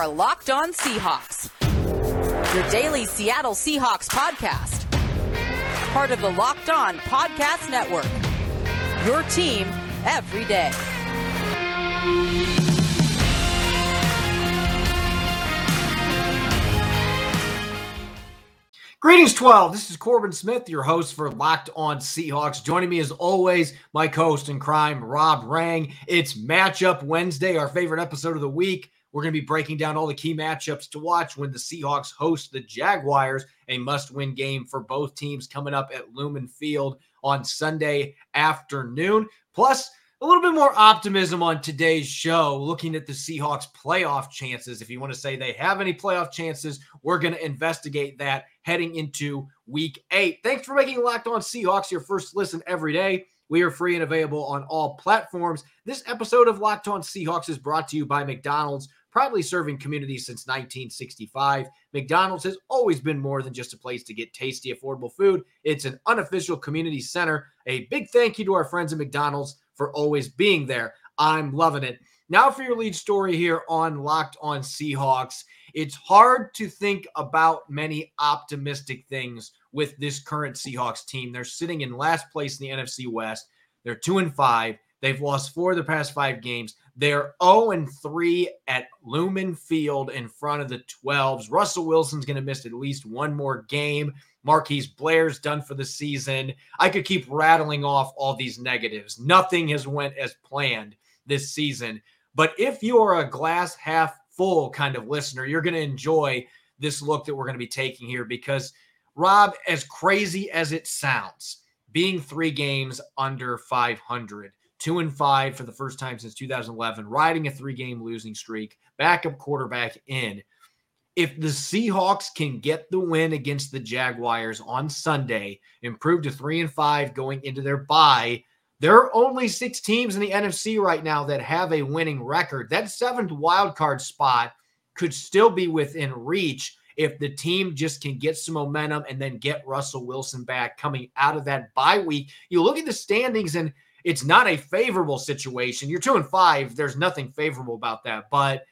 are Locked On Seahawks, your daily Seattle Seahawks podcast. Part of the Locked On Podcast Network. Your team every day. Greetings, 12. This is Corbin Smith, your host for Locked On Seahawks. Joining me as always, my co host in crime, Rob Rang. It's Matchup Wednesday, our favorite episode of the week. We're going to be breaking down all the key matchups to watch when the Seahawks host the Jaguars, a must win game for both teams coming up at Lumen Field on Sunday afternoon. Plus, a little bit more optimism on today's show, looking at the Seahawks' playoff chances. If you want to say they have any playoff chances, we're going to investigate that heading into week eight. Thanks for making Locked On Seahawks your first listen every day. We are free and available on all platforms. This episode of Locked On Seahawks is brought to you by McDonald's, proudly serving communities since 1965. McDonald's has always been more than just a place to get tasty, affordable food, it's an unofficial community center. A big thank you to our friends at McDonald's for always being there. I'm loving it. Now, for your lead story here on Locked On Seahawks, it's hard to think about many optimistic things with this current Seahawks team. They're sitting in last place in the NFC West. They're two and five. They've lost four of the past five games. They're 0 and 3 at Lumen Field in front of the 12s. Russell Wilson's going to miss at least one more game. Marquise Blair's done for the season. I could keep rattling off all these negatives. Nothing has went as planned this season. But if you are a glass half full kind of listener, you're going to enjoy this look that we're going to be taking here because Rob, as crazy as it sounds, being three games under 500, two and five for the first time since 2011, riding a three game losing streak, backup quarterback in if the Seahawks can get the win against the Jaguars on Sunday, improve to three and five going into their bye, there are only six teams in the NFC right now that have a winning record. That seventh wild card spot could still be within reach if the team just can get some momentum and then get Russell Wilson back coming out of that bye week. You look at the standings and it's not a favorable situation. You're two and five. There's nothing favorable about that, but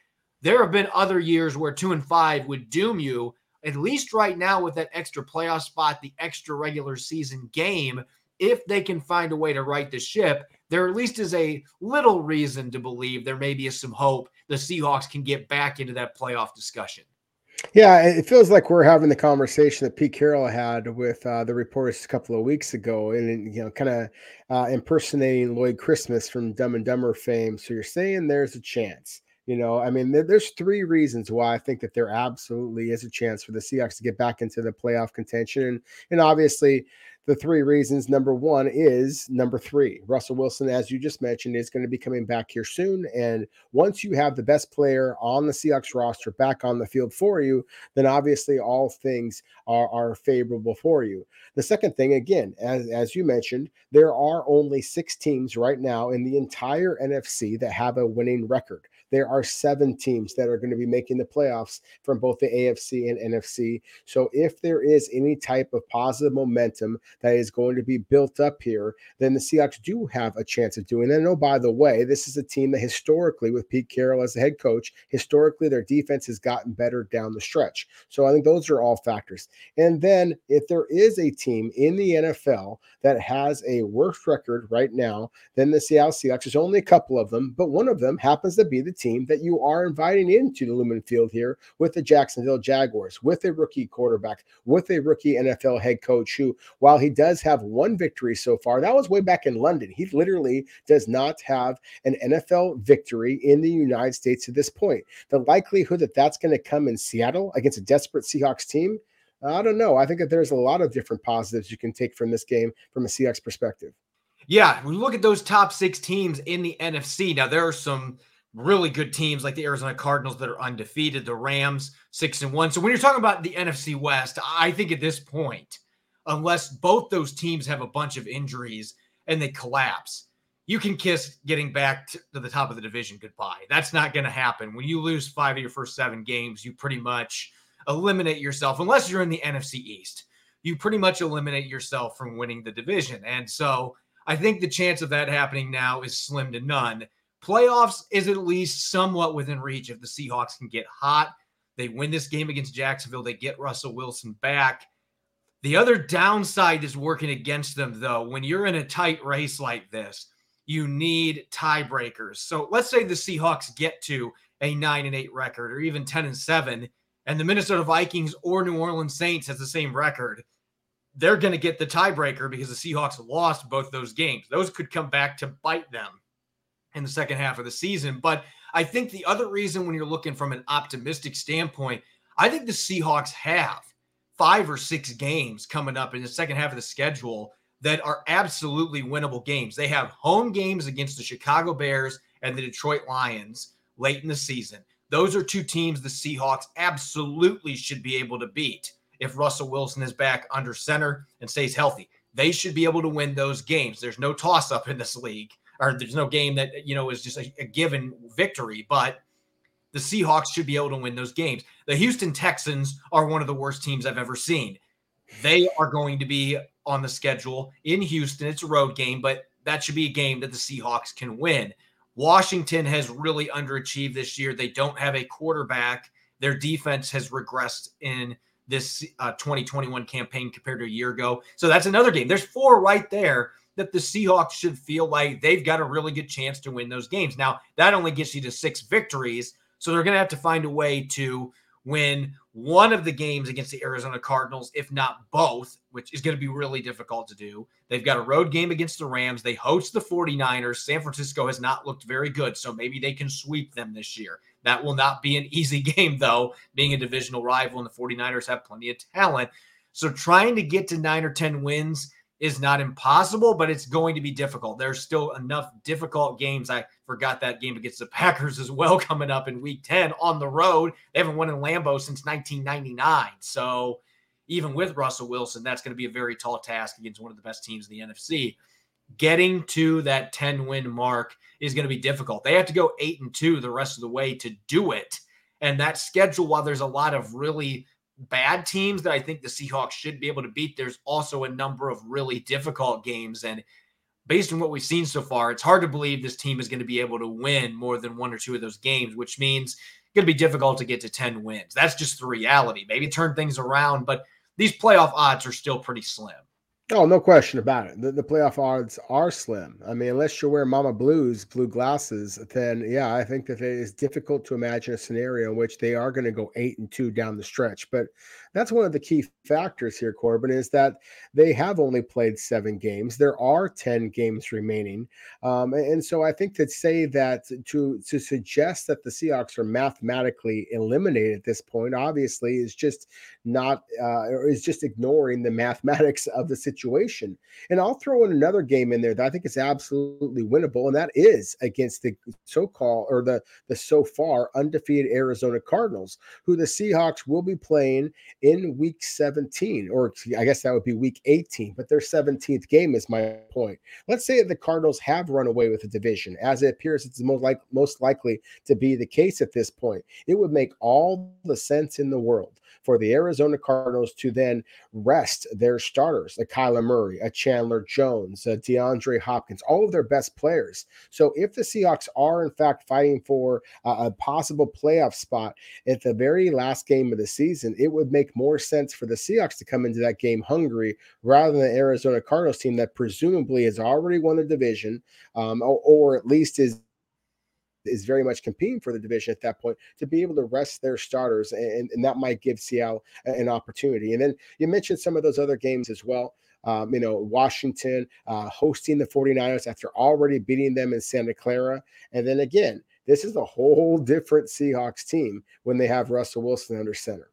there have been other years where two and five would doom you. At least right now, with that extra playoff spot, the extra regular season game, if they can find a way to right the ship, there at least is a little reason to believe there may be some hope the Seahawks can get back into that playoff discussion. Yeah, it feels like we're having the conversation that Pete Carroll had with uh, the reporters a couple of weeks ago, and you know, kind of uh, impersonating Lloyd Christmas from Dumb and Dumber fame. So you're saying there's a chance. You know, I mean, there's three reasons why I think that there absolutely is a chance for the Seahawks to get back into the playoff contention. And obviously, the three reasons. Number one is number three russell wilson as you just mentioned is going to be coming back here soon. And once you have the best player on the seahawks roster back on the field for you then obviously all things are, are favorable for you. The second thing again as, as you mentioned there are only six teams right now in the entire nfc that have a winning record. There are seven teams that are going to be making the playoffs from both the AFC and NFC. So if there is any type of positive momentum that is going to be built up here, then the Seahawks do have a chance of doing that. And oh, by the way, this is a team that historically, with Pete Carroll as the head coach, historically their defense has gotten better down the stretch. So I think those are all factors. And then if there is a team in the NFL that has a worse record right now than the Seattle Seahawks, there's only a couple of them, but one of them happens to be the team that you are inviting into the Lumen Field here with the Jacksonville Jaguars, with a rookie quarterback, with a rookie NFL head coach who, while he does have one victory so far, that was way back in London. He literally does not have an NFL victory in the United States to this point. The likelihood that that's going to come in Seattle against a desperate Seahawks team, I don't know. I think that there's a lot of different positives you can take from this game from a Seahawks perspective. Yeah, we look at those top six teams in the NFC. Now there are some really good teams like the Arizona Cardinals that are undefeated, the Rams six and one. So when you're talking about the NFC West, I think at this point, unless both those teams have a bunch of injuries and they collapse, you can kiss getting back to the top of the division goodbye. That's not going to happen. When you lose five of your first seven games, you pretty much eliminate yourself, unless you're in the NFC East. You pretty much eliminate yourself from winning the division. And so I think the chance of that happening now is slim to none playoffs is at least somewhat within reach if the Seahawks can get hot. They win this game against Jacksonville, they get Russell Wilson back. The other downside is working against them, though. When you're in a tight race like this, you need tiebreakers. So let's say the Seahawks get to a nine and eight record or even 10 and seven, and the Minnesota Vikings or New Orleans Saints has the same record. They're going to get the tiebreaker because the Seahawks lost both those games. Those could come back to bite them in the second half of the season. But I think the other reason, when you're looking from an optimistic standpoint, I think the Seahawks have five or six games coming up in the second half of the schedule that are absolutely winnable games. They have home games against the Chicago Bears and the Detroit Lions late in the season. Those are two teams the Seahawks absolutely should be able to beat if Russell Wilson is back under center and stays healthy. They should be able to win those games. There's no toss up in this league, or there's no game that, you know, is just a, a given victory, but the Seahawks should be able to win those games. The Houston Texans are one of the worst teams I've ever seen. They are going to be on the schedule in Houston. It's a road game, but that should be a game that the Seahawks can win. Washington has really underachieved this year. They don't have a quarterback. Their defense has regressed in this uh, 2021 campaign compared to a year ago. So that's another game. There's four right there that the Seahawks should feel like they've got a really good chance to win those games. Now, that only gets you to six victories. So they're going to have to find a way to win one of the games against the Arizona Cardinals, if not both, which is going to be really difficult to do. They've got a road game against the Rams. They host the 49ers. San Francisco has not looked very good, so maybe they can sweep them this year. That will not be an easy game, though, being a divisional rival, and the 49ers have plenty of talent. So trying to get to nine or 10 wins is not impossible, but it's going to be difficult. There's still enough difficult games. I forgot that game against the Packers as well coming up in week 10 on the road. They haven't won in Lambeau since 1999. So even with Russell Wilson, that's going to be a very tall task against one of the best teams in the NFC. Getting to that 10 win mark is going to be difficult. They have to go 8 and 2 the rest of the way to do it. And that schedule, while there's a lot of really bad teams that I think the Seahawks should be able to beat, there's also a number of really difficult games. And based on what we've seen so far, it's hard to believe this team is going to be able to win more than one or two of those games, which means it's going to be difficult to get to 10 wins. That's just the reality. Maybe turn things around, but these playoff odds are still pretty slim. Oh, no question about it. The, the playoff odds are slim. I mean, unless you're wearing Mama Blues blue glasses, then yeah, I think that it is difficult to imagine a scenario in which they are going to go eight and two down the stretch. But that's one of the key factors here, Corbin, is that they have only played seven games. There are 10 games remaining. Um, and so I think to say that to to suggest that the Seahawks are mathematically eliminated at this point, obviously, is just not uh, is just ignoring the mathematics of the situation. And I'll throw in another game in there that I think is absolutely winnable, and that is against the so-called or the the so far undefeated Arizona Cardinals, who the Seahawks will be playing in Week 17, or I guess that would be Week 18. But their 17th game is my point. Let's say the Cardinals have run away with the division, as it appears it's most like most likely to be the case at this point. It would make all the sense in the world for the Arizona Cardinals to then rest their starters, a Kyler Murray, a Chandler Jones, a DeAndre Hopkins, all of their best players. So if the Seahawks are in fact fighting for a possible playoff spot at the very last game of the season, it would make more sense for the Seahawks to come into that game hungry rather than the Arizona Cardinals team that presumably has already won the division um, or, or at least is is very much competing for the division at that point to be able to rest their starters, and, and that might give Seattle an opportunity. And then you mentioned some of those other games as well. Um, you know, Washington uh, hosting the 49ers after already beating them in Santa Clara. And then again, this is a whole different Seahawks team when they have Russell Wilson under center.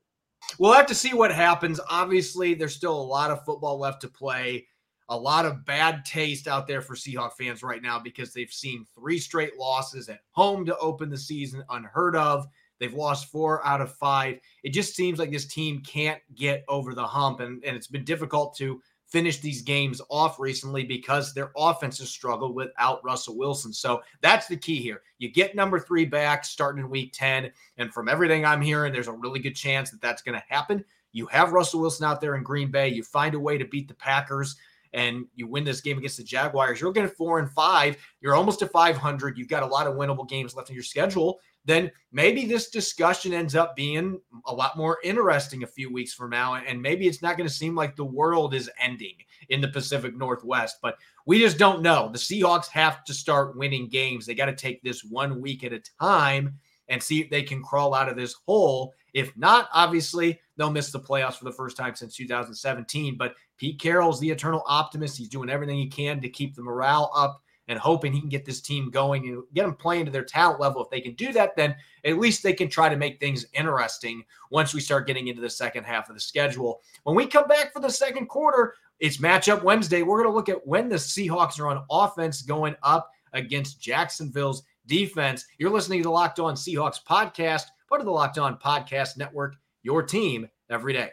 We'll have to see what happens. Obviously, there's still a lot of football left to play a lot of bad taste out there for Seahawk fans right now because they've seen three straight losses at home to open the season, unheard of. They've lost four out of five. It just seems like this team can't get over the hump, and, and it's been difficult to finish these games off recently because their offense has struggled without Russell Wilson. So that's the key here. You get number three back starting in week 10. And from everything I'm hearing, there's a really good chance that that's going to happen. You have Russell Wilson out there in Green Bay. You find a way to beat the Packers and you win this game against the Jaguars, you're at four and five. You're almost to 500. You've got a lot of winnable games left in your schedule. Then maybe this discussion ends up being a lot more interesting a few weeks from now. And maybe it's not going to seem like the world is ending in the Pacific Northwest, but we just don't know. The Seahawks have to start winning games. They got to take this one week at a time and see if they can crawl out of this hole. If not, obviously, they'll miss the playoffs for the first time since 2017. But Pete Carroll's the eternal optimist. He's doing everything he can to keep the morale up and hoping he can get this team going and get them playing to their talent level. If they can do that, then at least they can try to make things interesting once we start getting into the second half of the schedule. When we come back for the second quarter, it's matchup Wednesday. We're going to look at when the Seahawks are on offense going up against Jacksonville's defense. You're listening to the Locked On Seahawks podcast, part of the Locked On Podcast Network, your team every day.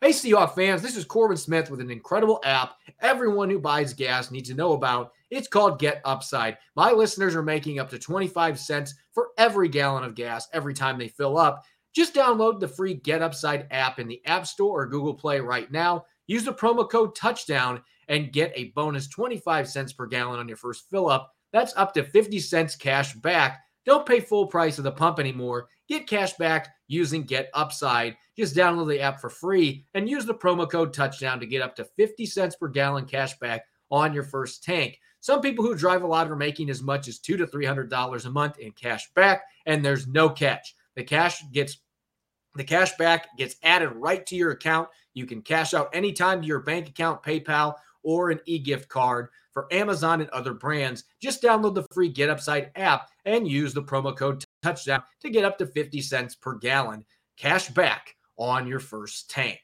Hey, Seahawks fans, this is Corbin Smith with an incredible app everyone who buys gas needs to know about. It's called Get Upside. My listeners are making up to 25 cents for every gallon of gas every time they fill up. Just download the free Get Upside app in the App Store or Google Play right now. Use the promo code touchdown and get a bonus 25 cents per gallon on your first fill up. That's up to 50 cents cash back. Don't pay full price of the pump anymore. Get cash back using Get Upside. Just download the app for free and use the promo code touchdown to get up to 50 cents per gallon cash back on your first tank. Some people who drive a lot are making as much as two to three hundred dollars a month in cash back, and there's no catch. The cash gets the cash back gets added right to your account. You can cash out anytime to your bank account, PayPal, or an e-gift card for Amazon and other brands. Just download the free Get Upside app and use the promo code touchdown to get up to 50 cents per gallon cash back on your first tank.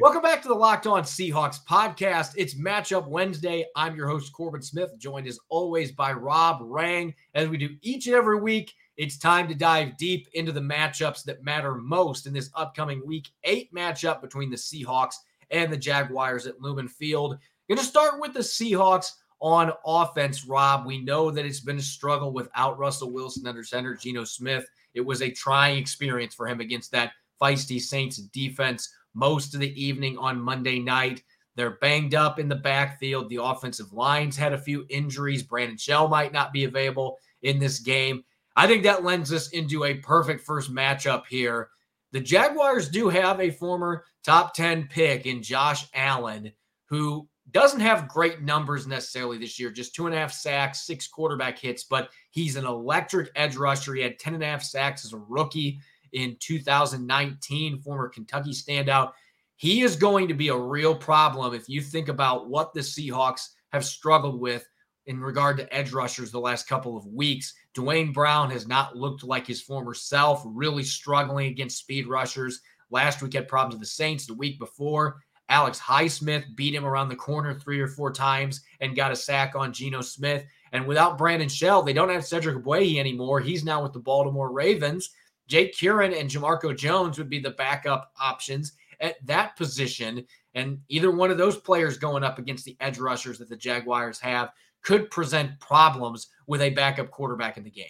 Welcome back to the Locked On Seahawks podcast. It's Matchup Wednesday. I'm your host, Corbin Smith, joined as always by Rob Rang. As we do each and every week, it's time to dive deep into the matchups that matter most in this upcoming week eight matchup between the Seahawks and the Jaguars at Lumen Field. Going to start with the Seahawks on offense, Rob. We know that it's been a struggle without Russell Wilson under center Geno Smith. It was a trying experience for him against that feisty Saints defense most of the evening on Monday night. They're banged up in the backfield. The offensive lines had a few injuries. Brandon Shell might not be available in this game. I think that lends us into a perfect first matchup here. The Jaguars do have a former top 10 pick in Josh Allen, who doesn't have great numbers necessarily this year, just two and a half sacks, six quarterback hits, but he's an electric edge rusher. He had 10 and a half sacks as a rookie in 2019, former Kentucky standout. He is going to be a real problem if you think about what the Seahawks have struggled with in regard to edge rushers the last couple of weeks. Duane Brown has not looked like his former self, really struggling against speed rushers. Last week had problems with the Saints. The week before, Alex Highsmith beat him around the corner three or four times and got a sack on Geno Smith. And without Brandon Shell, they don't have Cedric Ogbuehi anymore. He's now with the Baltimore Ravens. Jake Curhan and Jamarco Jones would be the backup options at that position. And either one of those players going up against the edge rushers that the Jaguars have could present problems with a backup quarterback in the game.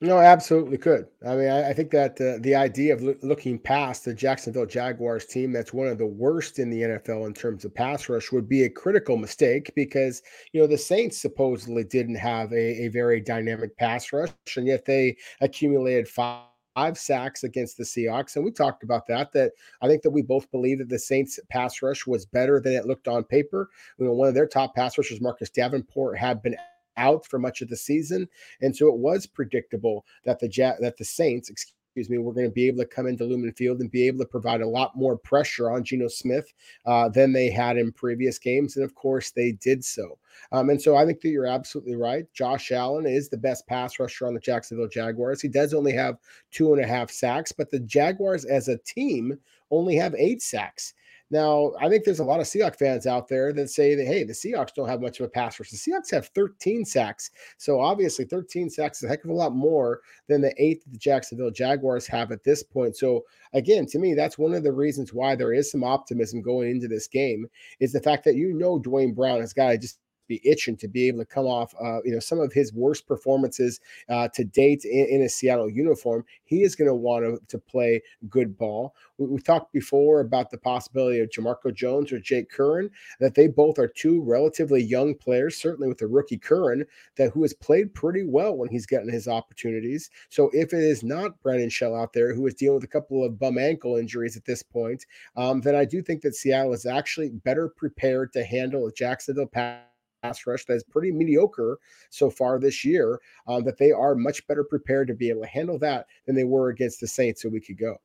No, absolutely could. I mean, I, I think that uh, the idea of lo- looking past the Jacksonville Jaguars team, that's one of the worst in the NFL in terms of pass rush, would be a critical mistake because, you know, the Saints supposedly didn't have a, a very dynamic pass rush, and yet they accumulated five five sacks against the Seahawks. And we talked about that, that I think that we both believe that the Saints pass rush was better than it looked on paper. You know, one of their top pass rushers, Marcus Davenport, had been out for much of the season. And so it was predictable that the that the Saints, excuse excuse me, we're going to be able to come into Lumen Field and be able to provide a lot more pressure on Geno Smith uh, than they had in previous games. And of course, they did so. Um, and so I think that you're absolutely right. Josh Allen is the best pass rusher on the Jacksonville Jaguars. He does only have two and a half sacks, but the Jaguars as a team only have eight sacks. Now, I think there's a lot of Seahawks fans out there that say that, hey, the Seahawks don't have much of a pass rush. The Seahawks have 13 sacks. So obviously, 13 sacks is a heck of a lot more than the eight that the Jacksonville Jaguars have at this point. So, again, to me, that's one of the reasons why there is some optimism going into this game is the fact that you know Duane Brown has got to just be itching to be able to come off, uh, you know, some of his worst performances uh, to date in, in, a Seattle uniform. He is going to want to, play good ball. We, we, talked before about the possibility of Jamarco Jones or Jake Curhan, that they both are two relatively young players, certainly with the rookie Curhan, that who has played pretty well when he's getting his opportunities. So if it is not Brandon Shell out there who is dealing with a couple of bum ankle injuries at this point, um, then I do think that Seattle is actually better prepared to handle a Jacksonville pass pass rush that is pretty mediocre so far this year. Um, that they are much better prepared to be able to handle that than they were against the Saints a week ago.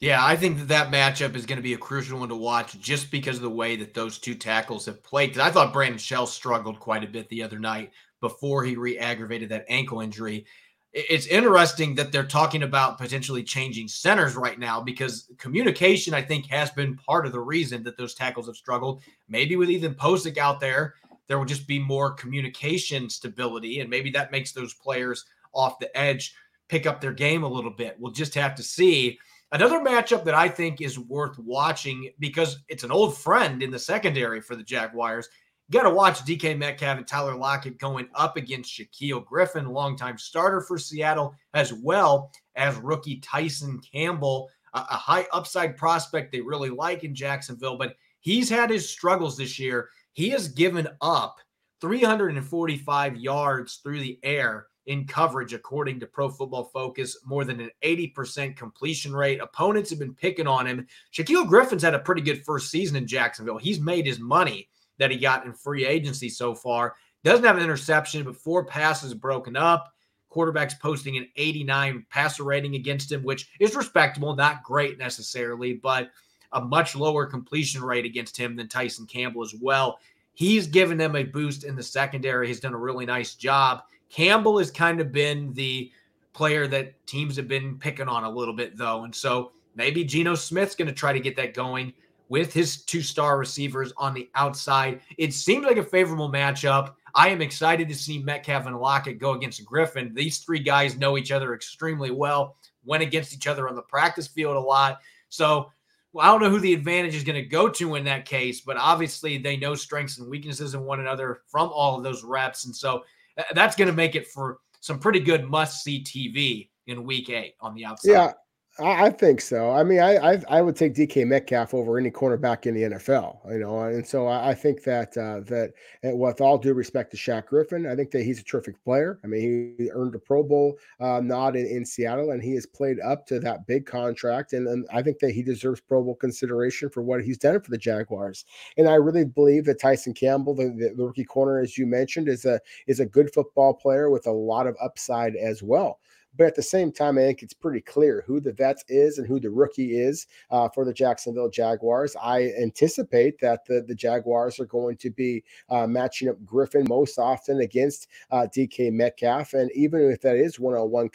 Yeah, I think that that matchup is going to be a crucial one to watch just because of the way that those two tackles have played. I thought Brandon Shell struggled quite a bit the other night before he re-aggravated that ankle injury. It's interesting that they're talking about potentially changing centers right now because communication, I think, has been part of the reason that those tackles have struggled. Maybe with Ethan Pocic out there, there will just be more communication stability, and maybe that makes those players off the edge pick up their game a little bit. We'll just have to see. Another matchup that I think is worth watching because it's an old friend in the secondary for the Jaguars. You got to watch DK Metcalf and Tyler Lockett going up against Shaquill Griffin, longtime starter for Seattle, as well as rookie Tyson Campbell, a, a high upside prospect they really like in Jacksonville, but he's had his struggles this year. He has given up 345 yards through the air in coverage, according to Pro Football Focus, more than an 80% completion rate. Opponents have been picking on him. Shaquill Griffin's had a pretty good first season in Jacksonville. He's made his money that he got in free agency so far. Doesn't have an interception, but four passes broken up. Quarterback's posting an 89 passer rating against him, which is respectable, not great necessarily, but a much lower completion rate against him than Tyson Campbell as well. He's given them a boost in the secondary. He's done a really nice job. Campbell has kind of been the player that teams have been picking on a little bit, though. And so maybe Geno Smith's going to try to get that going with his two star receivers on the outside. It seems like a favorable matchup. I am excited to see Metcalf and Lockett go against Griffin. These three guys know each other extremely well, went against each other on the practice field a lot. So well, I don't know who the advantage is going to go to in that case, but obviously they know strengths and weaknesses in one another from all of those reps. And so uh, that's going to make it for some pretty good must see TV in week eight on the outside. Yeah. I, think so. I mean, I, I, I would take DK Metcalf over any cornerback in the NFL. You know, and so I, I think that uh, that with all due respect to Shaq Griffin, I think that he's a terrific player. I mean, he earned a Pro Bowl uh, nod in, in Seattle, and he has played up to that big contract. And, and I think that he deserves Pro Bowl consideration for what he's done for the Jaguars. And I really believe that Tyson Campbell, the, the, the rookie corner, as you mentioned, is a is a good football player with a lot of upside as well. But at the same time, I think it's pretty clear who the vets is and who the rookie is uh, for the Jacksonville Jaguars. I anticipate that the, the Jaguars are going to be uh, matching up Griffin most often against uh, DK Metcalf. And even if that is one on one,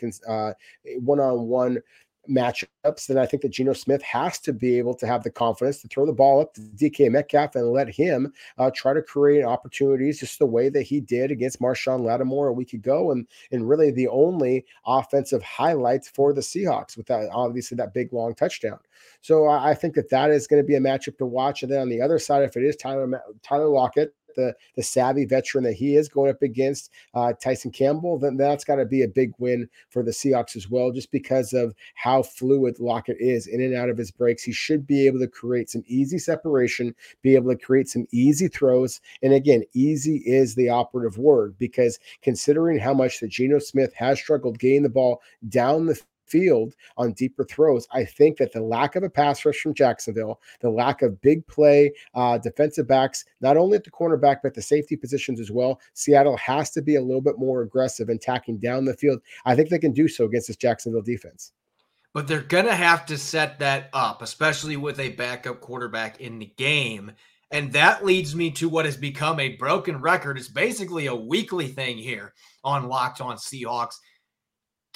one on one matchups, then I think that Geno Smith has to be able to have the confidence to throw the ball up to DK Metcalf and let him uh, try to create opportunities just the way that he did against Marshon Lattimore a week ago, and and really the only offensive highlights for the Seahawks with that obviously that big long touchdown. So I think that that is going to be a matchup to watch. And then on the other side, if it is Tyler Tyler Lockett, the the savvy veteran that he is going up against uh, Tyson Campbell, then that's got to be a big win for the Seahawks as well, just because of how fluid Lockett is in and out of his breaks. He should be able to create some easy separation, be able to create some easy throws. And again, easy is the operative word because considering how much that Geno Smith has struggled getting the ball down the field on deeper throws. I think that the lack of a pass rush from Jacksonville, the lack of big play uh, defensive backs, not only at the cornerback, but the safety positions as well, Seattle has to be a little bit more aggressive in tacking down the field. I think they can do so against this Jacksonville defense. But they're going to have to set that up, especially with a backup quarterback in the game. And that leads me to what has become a broken record. It's basically a weekly thing here on Locked On Seahawks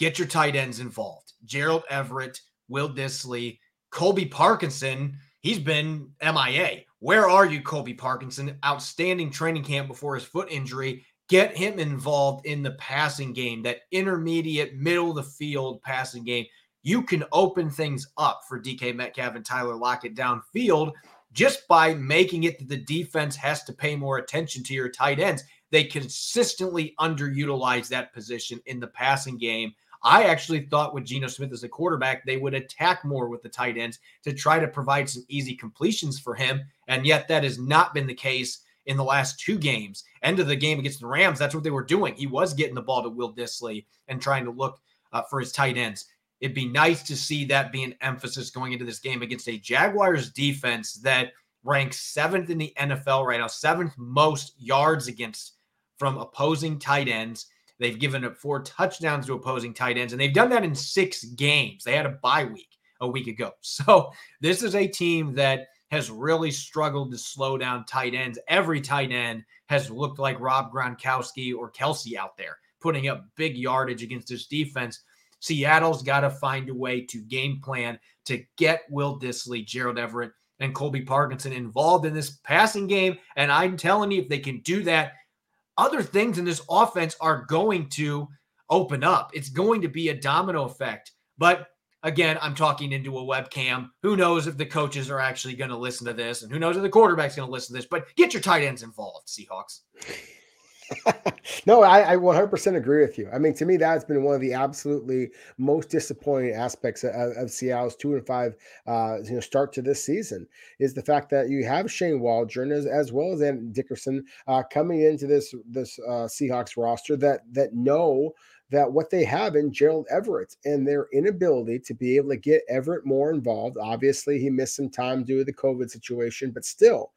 Get your tight ends involved. Gerald Everett, Will Dissly, Colby Parkinson. He's been MIA. Where are you, Colby Parkinson? Outstanding training camp before his foot injury. Get him involved in the passing game, that intermediate, middle of the field passing game. You can open things up for DK Metcalf and Tyler Lockett downfield just by making it that the defense has to pay more attention to your tight ends. They consistently underutilize that position in the passing game. I actually thought with Geno Smith as a quarterback, they would attack more with the tight ends to try to provide some easy completions for him. And yet, that has not been the case in the last two games. End of the game against the Rams, that's what they were doing. He was getting the ball to Will Dissly and trying to look uh, for his tight ends. It'd be nice to see that be an emphasis going into this game against a Jaguars defense that ranks seventh in the NFL right now, seventh most yards against from opposing tight ends. They've given up four touchdowns to opposing tight ends, and they've done that in six games. They had a bye week a week ago. So this is a team that has really struggled to slow down tight ends. Every tight end has looked like Rob Gronkowski or Kelce out there, putting up big yardage against this defense. Seattle's got to find a way to game plan to get Will Dissly, Gerald Everett, and Colby Parkinson involved in this passing game. And I'm telling you, if they can do that, other things in this offense are going to open up. It's going to be a domino effect. But again, I'm talking into a webcam. Who knows if the coaches are actually going to listen to this, and who knows if the quarterback's going to listen to this? But get your tight ends involved, Seahawks. no, I, I 100% agree with you. I mean, to me, that's been one of the absolutely most disappointing aspects of, of Seattle's two and five, uh, you know, start to this season is the fact that you have Shane Waldron as, as well as Andy Dickerson uh, coming into this this uh, Seahawks roster that that know that what they have in Gerald Everett and their inability to be able to get Everett more involved. Obviously, he missed some time due to the COVID situation, but still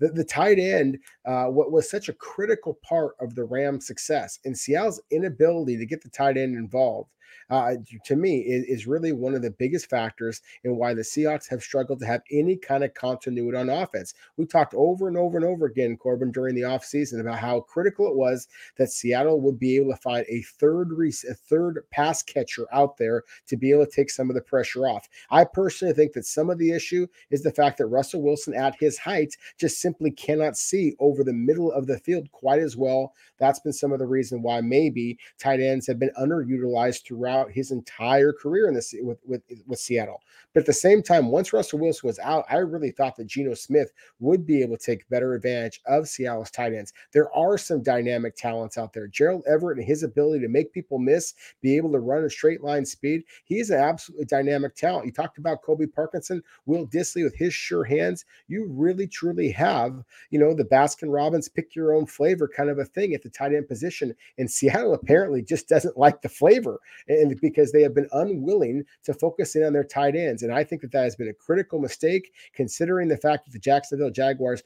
the, the tight end, uh, what was such a critical part of the Rams' success, and Seattle's inability to get the tight end involved uh, to me, is, is really one of the biggest factors in why the Seahawks have struggled to have any kind of continuity on offense. We talked over and over and over again, Corbin, during the offseason about how critical it was that Seattle would be able to find a third re- a third pass catcher out there to be able to take some of the pressure off. I personally think that some of the issue is the fact that Russell Wilson at his height just simply cannot see over the middle of the field quite as well. That's been some of the reason why maybe tight ends have been underutilized throughout his entire career in this with, with with Seattle. But at the same time, once Russell Wilson was out, I really thought that Geno Smith would be able to take better advantage of Seattle's tight ends. There are some dynamic talents out there. Gerald Everett and his ability to make people miss, be able to run a straight line speed, he's an absolutely dynamic talent. You talked about Colby Parkinson, Will Dissly with his sure hands. You really truly have, you know, the Baskin Robbins pick your own flavor kind of a thing at the tight end position. And Seattle apparently just doesn't like the flavor. And because they have been unwilling to focus in on their tight ends. And I think that that has been a critical mistake, considering the fact that the Jacksonville Jaguars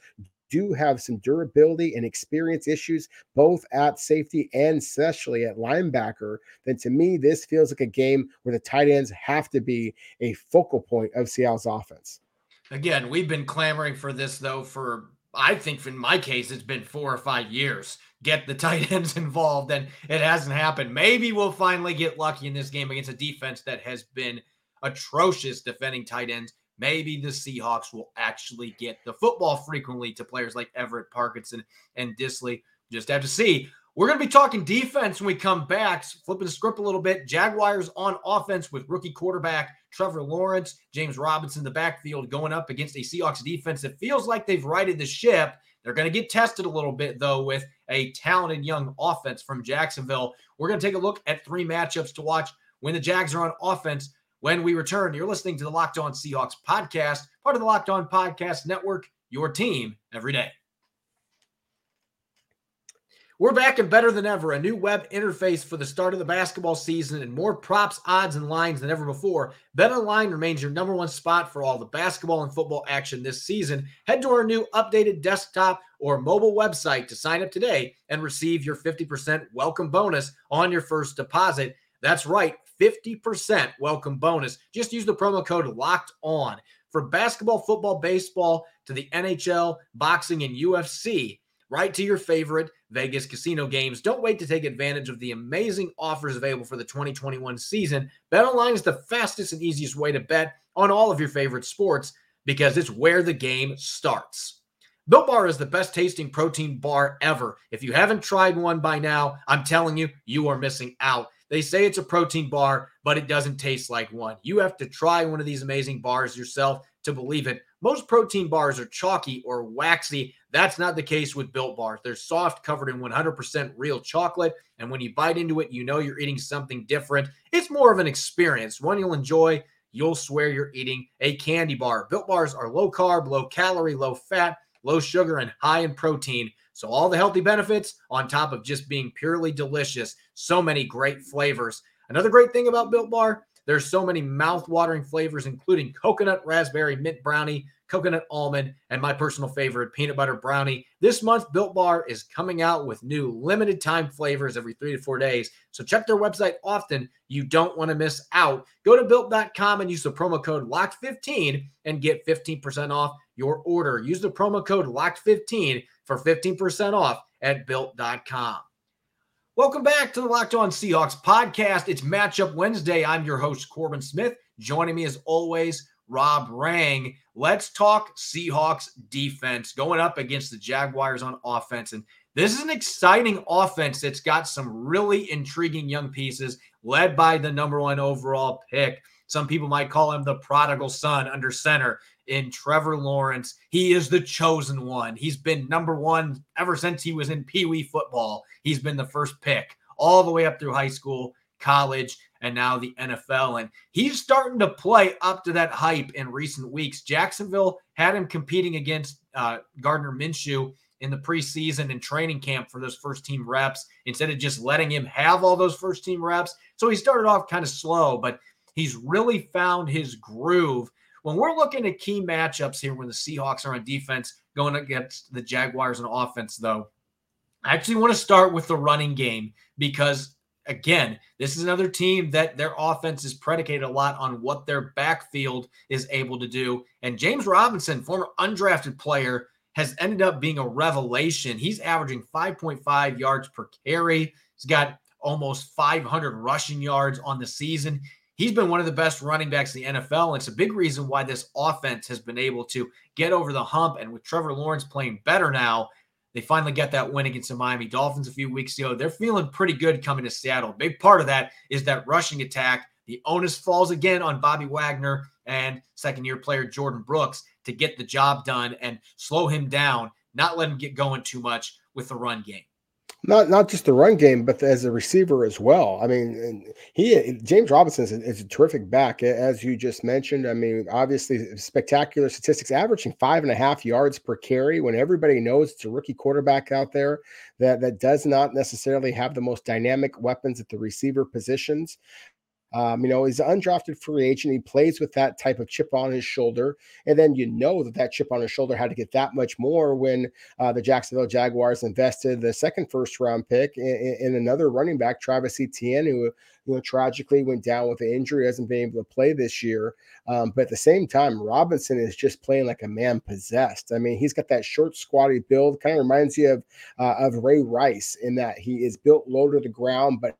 do have some durability and experience issues, both at safety and especially at linebacker, then to me, this feels like a game where the tight ends have to be a focal point of Seattle's offense. Again, we've been clamoring for this, though, for I think in my case, it's been four or five years. Get the tight ends involved, and it hasn't happened. Maybe we'll finally get lucky in this game against a defense that has been atrocious defending tight ends. Maybe the Seahawks will actually get the football frequently to players like Everett, Parkinson, and Dissly. Just have to see. We're going to be talking defense when we come back, flipping the script a little bit. Jaguars on offense with rookie quarterback Trevor Lawrence, James Robinson, the backfield going up against a Seahawks defense that feels like they've righted the ship. They're going to get tested a little bit, though, with a talented young offense from Jacksonville. We're going to take a look at three matchups to watch when the Jags are on offense. When we return, you're listening to the Locked On Seahawks podcast, part of the Locked On Podcast Network, your team every day. We're back and better than ever. A new web interface for the start of the basketball season and more props, odds, and lines than ever before. BetOnline remains your number one spot for all the basketball and football action this season. Head to our new updated desktop or mobile website to sign up today and receive your 50% welcome bonus on your first deposit. That's right, 50% welcome bonus. Just use the promo code LOCKED ON. For basketball, football, baseball, to the NHL, boxing, and UFC, right to your favorite Vegas casino games. Don't wait to take advantage of the amazing offers available for the 2021 season. BetOnline is the fastest and easiest way to bet on all of your favorite sports because it's where the game starts. Built Bar is the best tasting protein bar ever. If you haven't tried one by now, I'm telling you, you are missing out. They say it's a protein bar, but it doesn't taste like one. You have to try one of these amazing bars yourself to believe it. Most protein bars are chalky or waxy. That's not the case with Built Bars. They're soft, covered in 100% real chocolate. And when you bite into it, you know you're eating something different. It's more of an experience, one you'll enjoy. You'll swear you're eating a candy bar. Built Bars are low carb, low calorie, low fat, low sugar, and high in protein. So, all the healthy benefits on top of just being purely delicious. So many great flavors. Another great thing about Built Bar, there's so many mouth-watering flavors, including coconut, raspberry, mint brownie, coconut almond, and my personal favorite, peanut butter brownie. This month, Built Bar is coming out with new limited time flavors every three to four days. So check their website often. You don't want to miss out. Go to built.com and use the promo code LOCK15 and get 15% off your order. Use the promo code LOCK15 for 15% off at built.com. Welcome back to the Locked On Seahawks podcast. It's Matchup Wednesday. I'm your host, Corbin Smith. Joining me as always, Rob Rang. Let's talk Seahawks defense going up against the Jaguars on offense. And this is an exciting offense that's got some really intriguing young pieces, led by the number one overall pick. Some people might call him the prodigal son under center in Trevor Lawrence. He is the chosen one. He's been number one ever since he was in Pee Wee football. He's been the first pick all the way up through high school, college, and now the NFL. And he's starting to play up to that hype in recent weeks. Jacksonville had him competing against uh, Gardner Minshew in the preseason and training camp for those first team reps instead of just letting him have all those first team reps. So he started off kind of slow, but he's really found his groove. When we're looking at key matchups here when the Seahawks are on defense going against the Jaguars on offense, though, I actually want to start with the running game because again, this is another team that their offense is predicated a lot on what their backfield is able to do. And James Robinson, former undrafted player, has ended up being a revelation. He's averaging 5.5 yards per carry. He's got almost 500 rushing yards on the season. He's been one of the best running backs in the NFL. And it's a big reason why this offense has been able to get over the hump. And with Trevor Lawrence playing better now, they finally get that win against the Miami Dolphins a few weeks ago. They're feeling pretty good coming to Seattle. big part of that is that rushing attack. The onus falls again on Bobby Wagner and second year player Jordyn Brooks to get the job done and slow him down, not let him get going too much with the run game not not just the run game, but as a receiver as well. I mean, he James Robinson is a, is a, terrific back, as you just mentioned. I mean, obviously spectacular statistics, averaging five and a half yards per carry. When everybody knows it's a rookie quarterback out there that that does not necessarily have the most dynamic weapons at the receiver positions. Um, you know, he's an undrafted free agent. He plays with that type of chip on his shoulder. And then you know that that chip on his shoulder had to get that much more when uh, the Jacksonville Jaguars invested the second first round pick in, in another running back, Travis Etienne, who you know, tragically went down with an injury, hasn't been able to play this year. Um, but at the same time, Robinson is just playing like a man possessed. I mean, he's got that short, squatty build, kind of reminds you of uh, of Ray Rice in that he is built low to the ground, but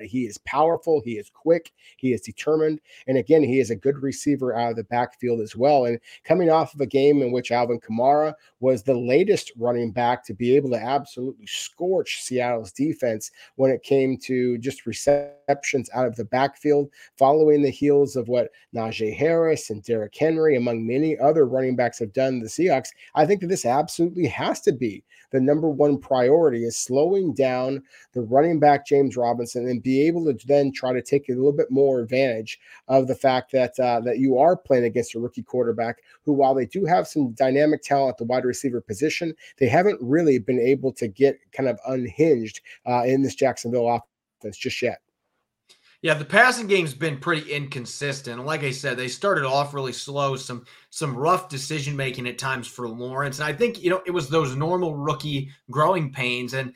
he is powerful, he is quick, he is determined, and again, he is a good receiver out of the backfield as well. And coming off of a game in which Alvin Kamara was the latest running back to be able to absolutely scorch Seattle's defense when it came to just receptions out of the backfield, following the heels of what Najee Harris and Derrick Henry, among many other running backs, have done the Seahawks. I think that this absolutely has to be the number one priority is slowing down the running back James Robinson and be able to then try to take a little bit more advantage of the fact that uh, that you are playing against a rookie quarterback who, while they do have some dynamic talent at the wide receiver position, they haven't really been able to get kind of unhinged uh, in this Jacksonville offense just yet. Yeah, the passing game's been pretty inconsistent. Like I said, they started off really slow, some some rough decision making at times for Lawrence. And I think, you know, it was those normal rookie growing pains. And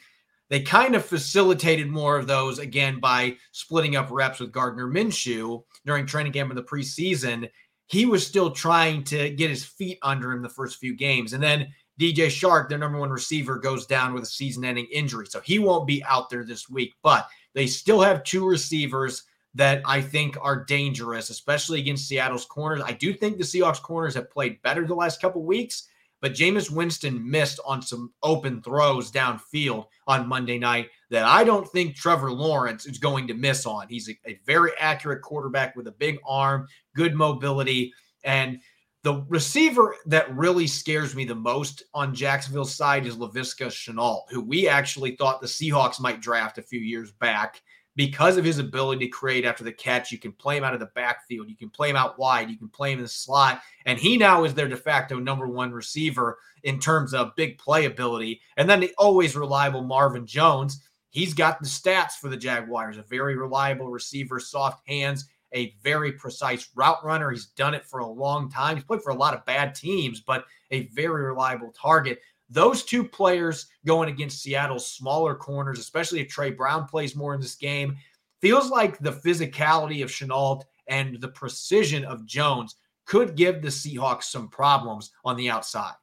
they kind of facilitated more of those again by splitting up reps with Gardner Minshew during training camp in the preseason. He was still trying to get his feet under him the first few games. And then DJ Chark, their number one receiver, goes down with a season ending injury. So he won't be out there this week. But they still have two receivers that I think are dangerous, especially against Seattle's corners. I do think the Seahawks corners have played better the last couple weeks, but Jameis Winston missed on some open throws downfield on Monday night that I don't think Trevor Lawrence is going to miss on. He's a, a very accurate quarterback with a big arm, good mobility, and The receiver that really scares me the most on Jacksonville's side is Laviska Shenault, who we actually thought the Seahawks might draft a few years back because of his ability to create after the catch. You can play him out of the backfield, you can play him out wide, you can play him in the slot, and he now is their de facto number one receiver in terms of big playability. And then the always reliable Marvin Jones. He's got the stats for the Jaguars, a very reliable receiver, soft hands, a very precise route runner. He's done it for a long time. He's played for a lot of bad teams, but a very reliable target. Those two players going against Seattle's smaller corners, especially if Tre Brown plays more in this game, feels like the physicality of Shenault and the precision of Jones could give the Seahawks some problems on the outside.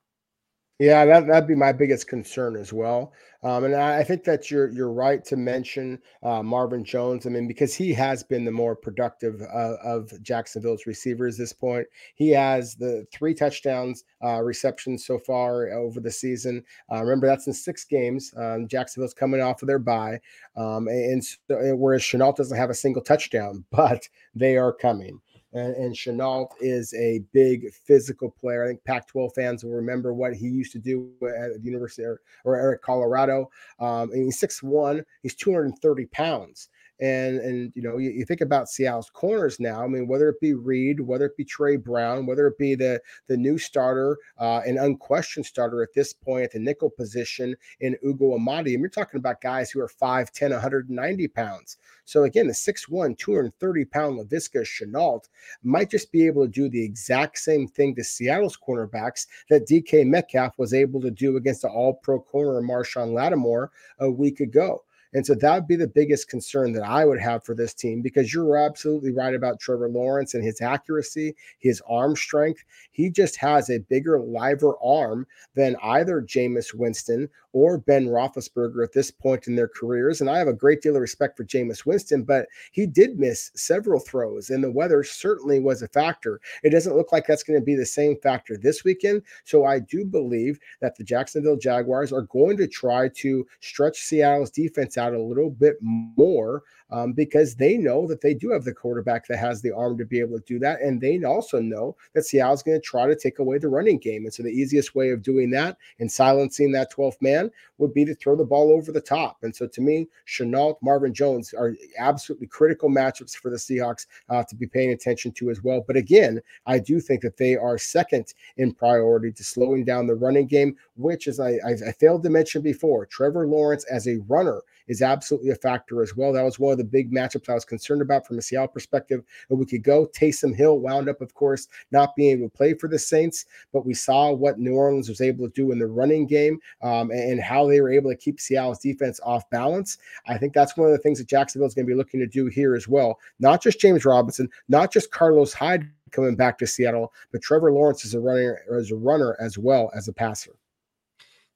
Yeah, that that'd be my biggest concern as well. Um, and I, I, think that you're you're right to mention uh, Marvin Jones. I mean, because he has been the more productive uh, of Jacksonville's receivers this point. He has the three touchdowns uh, receptions so far over the season. Uh, remember, that's in six games. Um, Jacksonville's coming off of their bye, um, and, and whereas Shenault doesn't have a single touchdown, but they are coming and, and Shenault is a big physical player. I think Pac-12 fans will remember what he used to do at the University or, or at Colorado. Um, and he's 6'1", he's 230 pounds. And and you know, you, you, think about Seattle's corners now. I mean, whether it be Reed, whether it be Tre Brown, whether it be the the new starter, uh, an unquestioned starter at this point at the nickel position in Ugo Amadi. And you're talking about guys who are 5'10, 190 pounds. So again, the 6'1, 230 pound Laviska Shenault might just be able to do the exact same thing to Seattle's cornerbacks that DK Metcalf was able to do against the all pro corner Marshon Lattimore a week ago. And so that would be the biggest concern that I would have for this team because you're absolutely right about Trevor Lawrence and his accuracy, his arm strength. He just has a bigger, liver arm than either Jameis Winston or Ben Roethlisberger at this point in their careers. And I have a great deal of respect for Jameis Winston, but he did miss several throws, and the weather certainly was a factor. It doesn't look like that's going to be the same factor this weekend. So I do believe that the Jacksonville Jaguars are going to try to stretch Seattle's defense out a little bit more um, because they know that they do have the quarterback that has the arm to be able to do that. And they also know that Seattle's going to try to take away the running game. And so the easiest way of doing that and silencing that 12th man would be to throw the ball over the top. And so to me, Shenault, Marvin Jones are absolutely critical matchups for the Seahawks uh, to be paying attention to as well. But again, I do think that they are second in priority to slowing down the running game, which, as I, I, I failed to mention before, Trevor Lawrence as a runner is absolutely a factor as well. That was one of the big matchups I was concerned about from a Seattle perspective we could go Taysom Hill wound up, of course, not being able to play for the Saints, but we saw what New Orleans was able to do in the running game um, and how they were able to keep Seattle's defense off balance. I think that's one of the things that Jacksonville is going to be looking to do here as well. Not just James Robinson, not just Carlos Hyde coming back to Seattle, but Trevor Lawrence is a runner as a runner as well as a passer.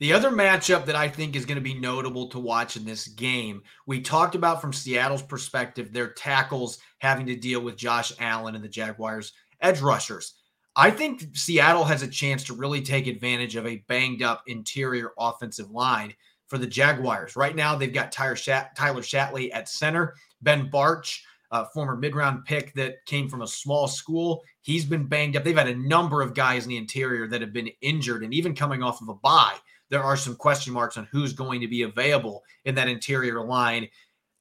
The other matchup that I think is going to be notable to watch in this game, we talked about from Seattle's perspective, their tackles having to deal with Josh Allen and the Jaguars' edge rushers. I think Seattle has a chance to really take advantage of a banged up interior offensive line for the Jaguars. Right now, they've got Tyler, Shat- Tyler Shatley at center, Ben Bartch, a former mid round pick that came from a small school. He's been banged up. They've had a number of guys in the interior that have been injured and even coming off of a bye there are some question marks on who's going to be available in that interior line.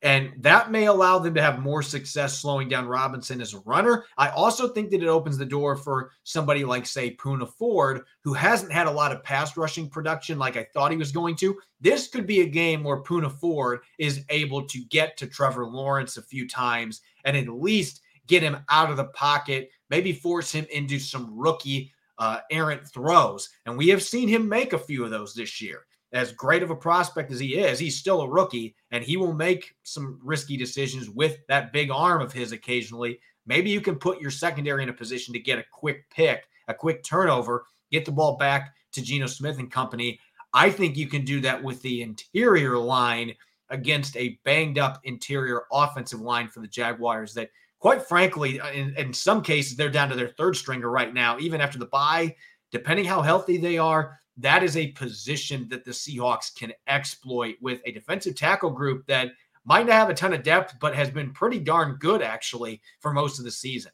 And that may allow them to have more success slowing down Robinson as a runner. I also think that it opens the door for somebody like, say, Poona Ford, who hasn't had a lot of pass rushing production like I thought he was going to. This could be a game where Poona Ford is able to get to Trevor Lawrence a few times and at least get him out of the pocket, maybe force him into some rookie uh, errant throws. And we have seen him make a few of those this year. As great of a prospect as he is, he's still a rookie and he will make some risky decisions with that big arm of his occasionally. Maybe you can put your secondary in a position to get a quick pick, a quick turnover, get the ball back to Geno Smith and company. I think you can do that with the interior line against a banged up interior offensive line for the Jaguars that quite frankly, uh, in, in some cases, they're down to their third stringer right now, even after the bye. Depending how healthy they are, that is a position that the Seahawks can exploit with a defensive tackle group that might not have a ton of depth, but has been pretty darn good actually for most of the season.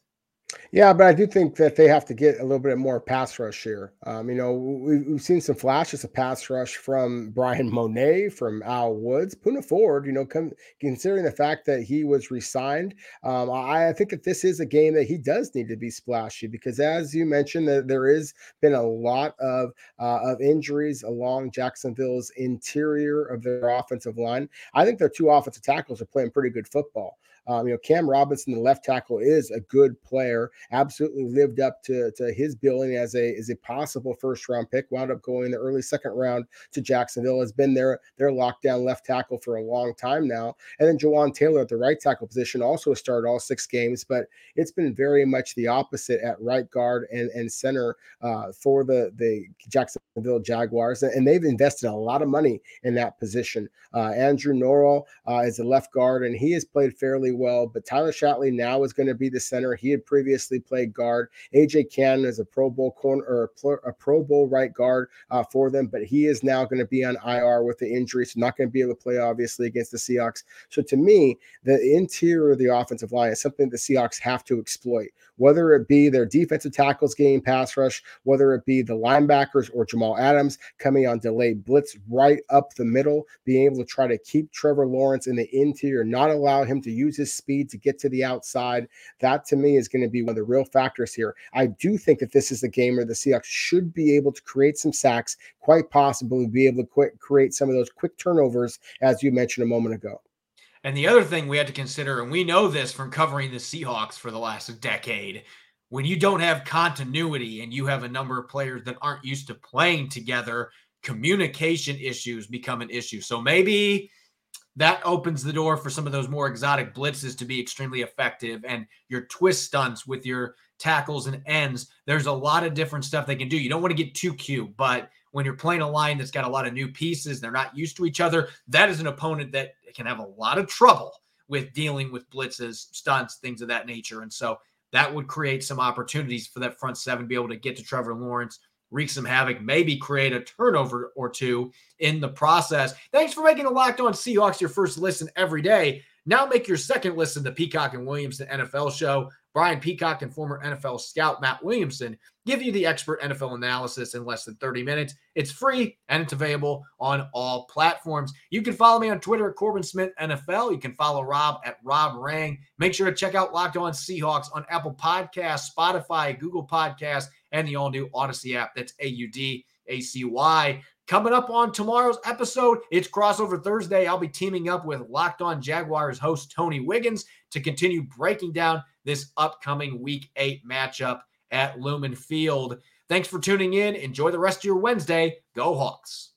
Yeah, but I do think that they have to get a little bit more pass rush here. Um, you know, we've, we've seen some flashes of pass rush from Bryan Mone, from Al Woods, Poona Ford. You know, considering the fact that he was resigned, um, I, I, think that this is a game that he does need to be splashy because, as you mentioned, that there has been a lot of uh, of injuries along Jacksonville's interior of their offensive line. I think their two offensive tackles are playing pretty good football. Um, you know, Cam Robinson, the left tackle, is a good player. Absolutely lived up to, to his billing as a as a possible first round pick. Wound up going in the early second round to Jacksonville. Has been their their lockdown left tackle for a long time now. And then Jawaan Taylor at the right tackle position also started all six games, but it's been very much the opposite at right guard and and center uh, for the the Jacksonville Jaguars, and they've invested a lot of money in that position. Uh, Andrew Norwell uh, is a left guard, and he has played fairly well. But Tyler Shatley now is going to be the center. He had previously played guard. AJ Cannon is a Pro Bowl corner or a Pro Bowl right guard uh, for them, but he is now going to be on IR with the injury, so not going to be able to play obviously against the Seahawks. So to me, the interior of the offensive line is something the Seahawks have to exploit, whether it be their defensive tackles getting pass rush, whether it be the linebackers or Jamal Adams coming on delayed blitz right up the middle, being able to try to keep Trevor Lawrence in the interior, not allow him to use his speed to get to the outside. That to me is going to be one of the real factors here. I do think that this is a game where the Seahawks should be able to create some sacks, quite possibly be able to quick, create some of those quick turnovers, as you mentioned a moment ago. And the other thing we had to consider, and we know this from covering the Seahawks for the last decade, when you don't have continuity and you have a number of players that aren't used to playing together, communication issues become an issue. So maybe that opens the door for some of those more exotic blitzes to be extremely effective and your twist stunts with your tackles and ends. There's a lot of different stuff they can do. You don't want to get too cute, but when you're playing a line that's got a lot of new pieces, they're not used to each other, that is an opponent that can have a lot of trouble with dealing with blitzes, stunts, things of that nature. And so that would create some opportunities for that front seven to be able to get to Trevor Lawrence wreak some havoc, maybe create a turnover or two in the process. Thanks for making a Locked On Seahawks your first listen every day. Now make your second listen to Peacock and Williamson NFL show. Brian Peacock and former NFL scout Matt Williamson give you the expert NFL analysis in less than 30 minutes. It's free and it's available on all platforms. You can follow me on Twitter at Corbin Smith NFL. You can follow Rob at Rob Rang. Make sure to check out Locked On Seahawks on Apple Podcasts, Spotify, Google Podcasts, and the all new Audacy app. That's A U D A C Y. Coming up on tomorrow's episode, it's crossover Thursday. I'll be teaming up with Locked On Jaguars host Tony Wiggins to continue breaking down this upcoming week eight matchup at Lumen Field. Thanks for tuning in. Enjoy the rest of your Wednesday. Go Hawks.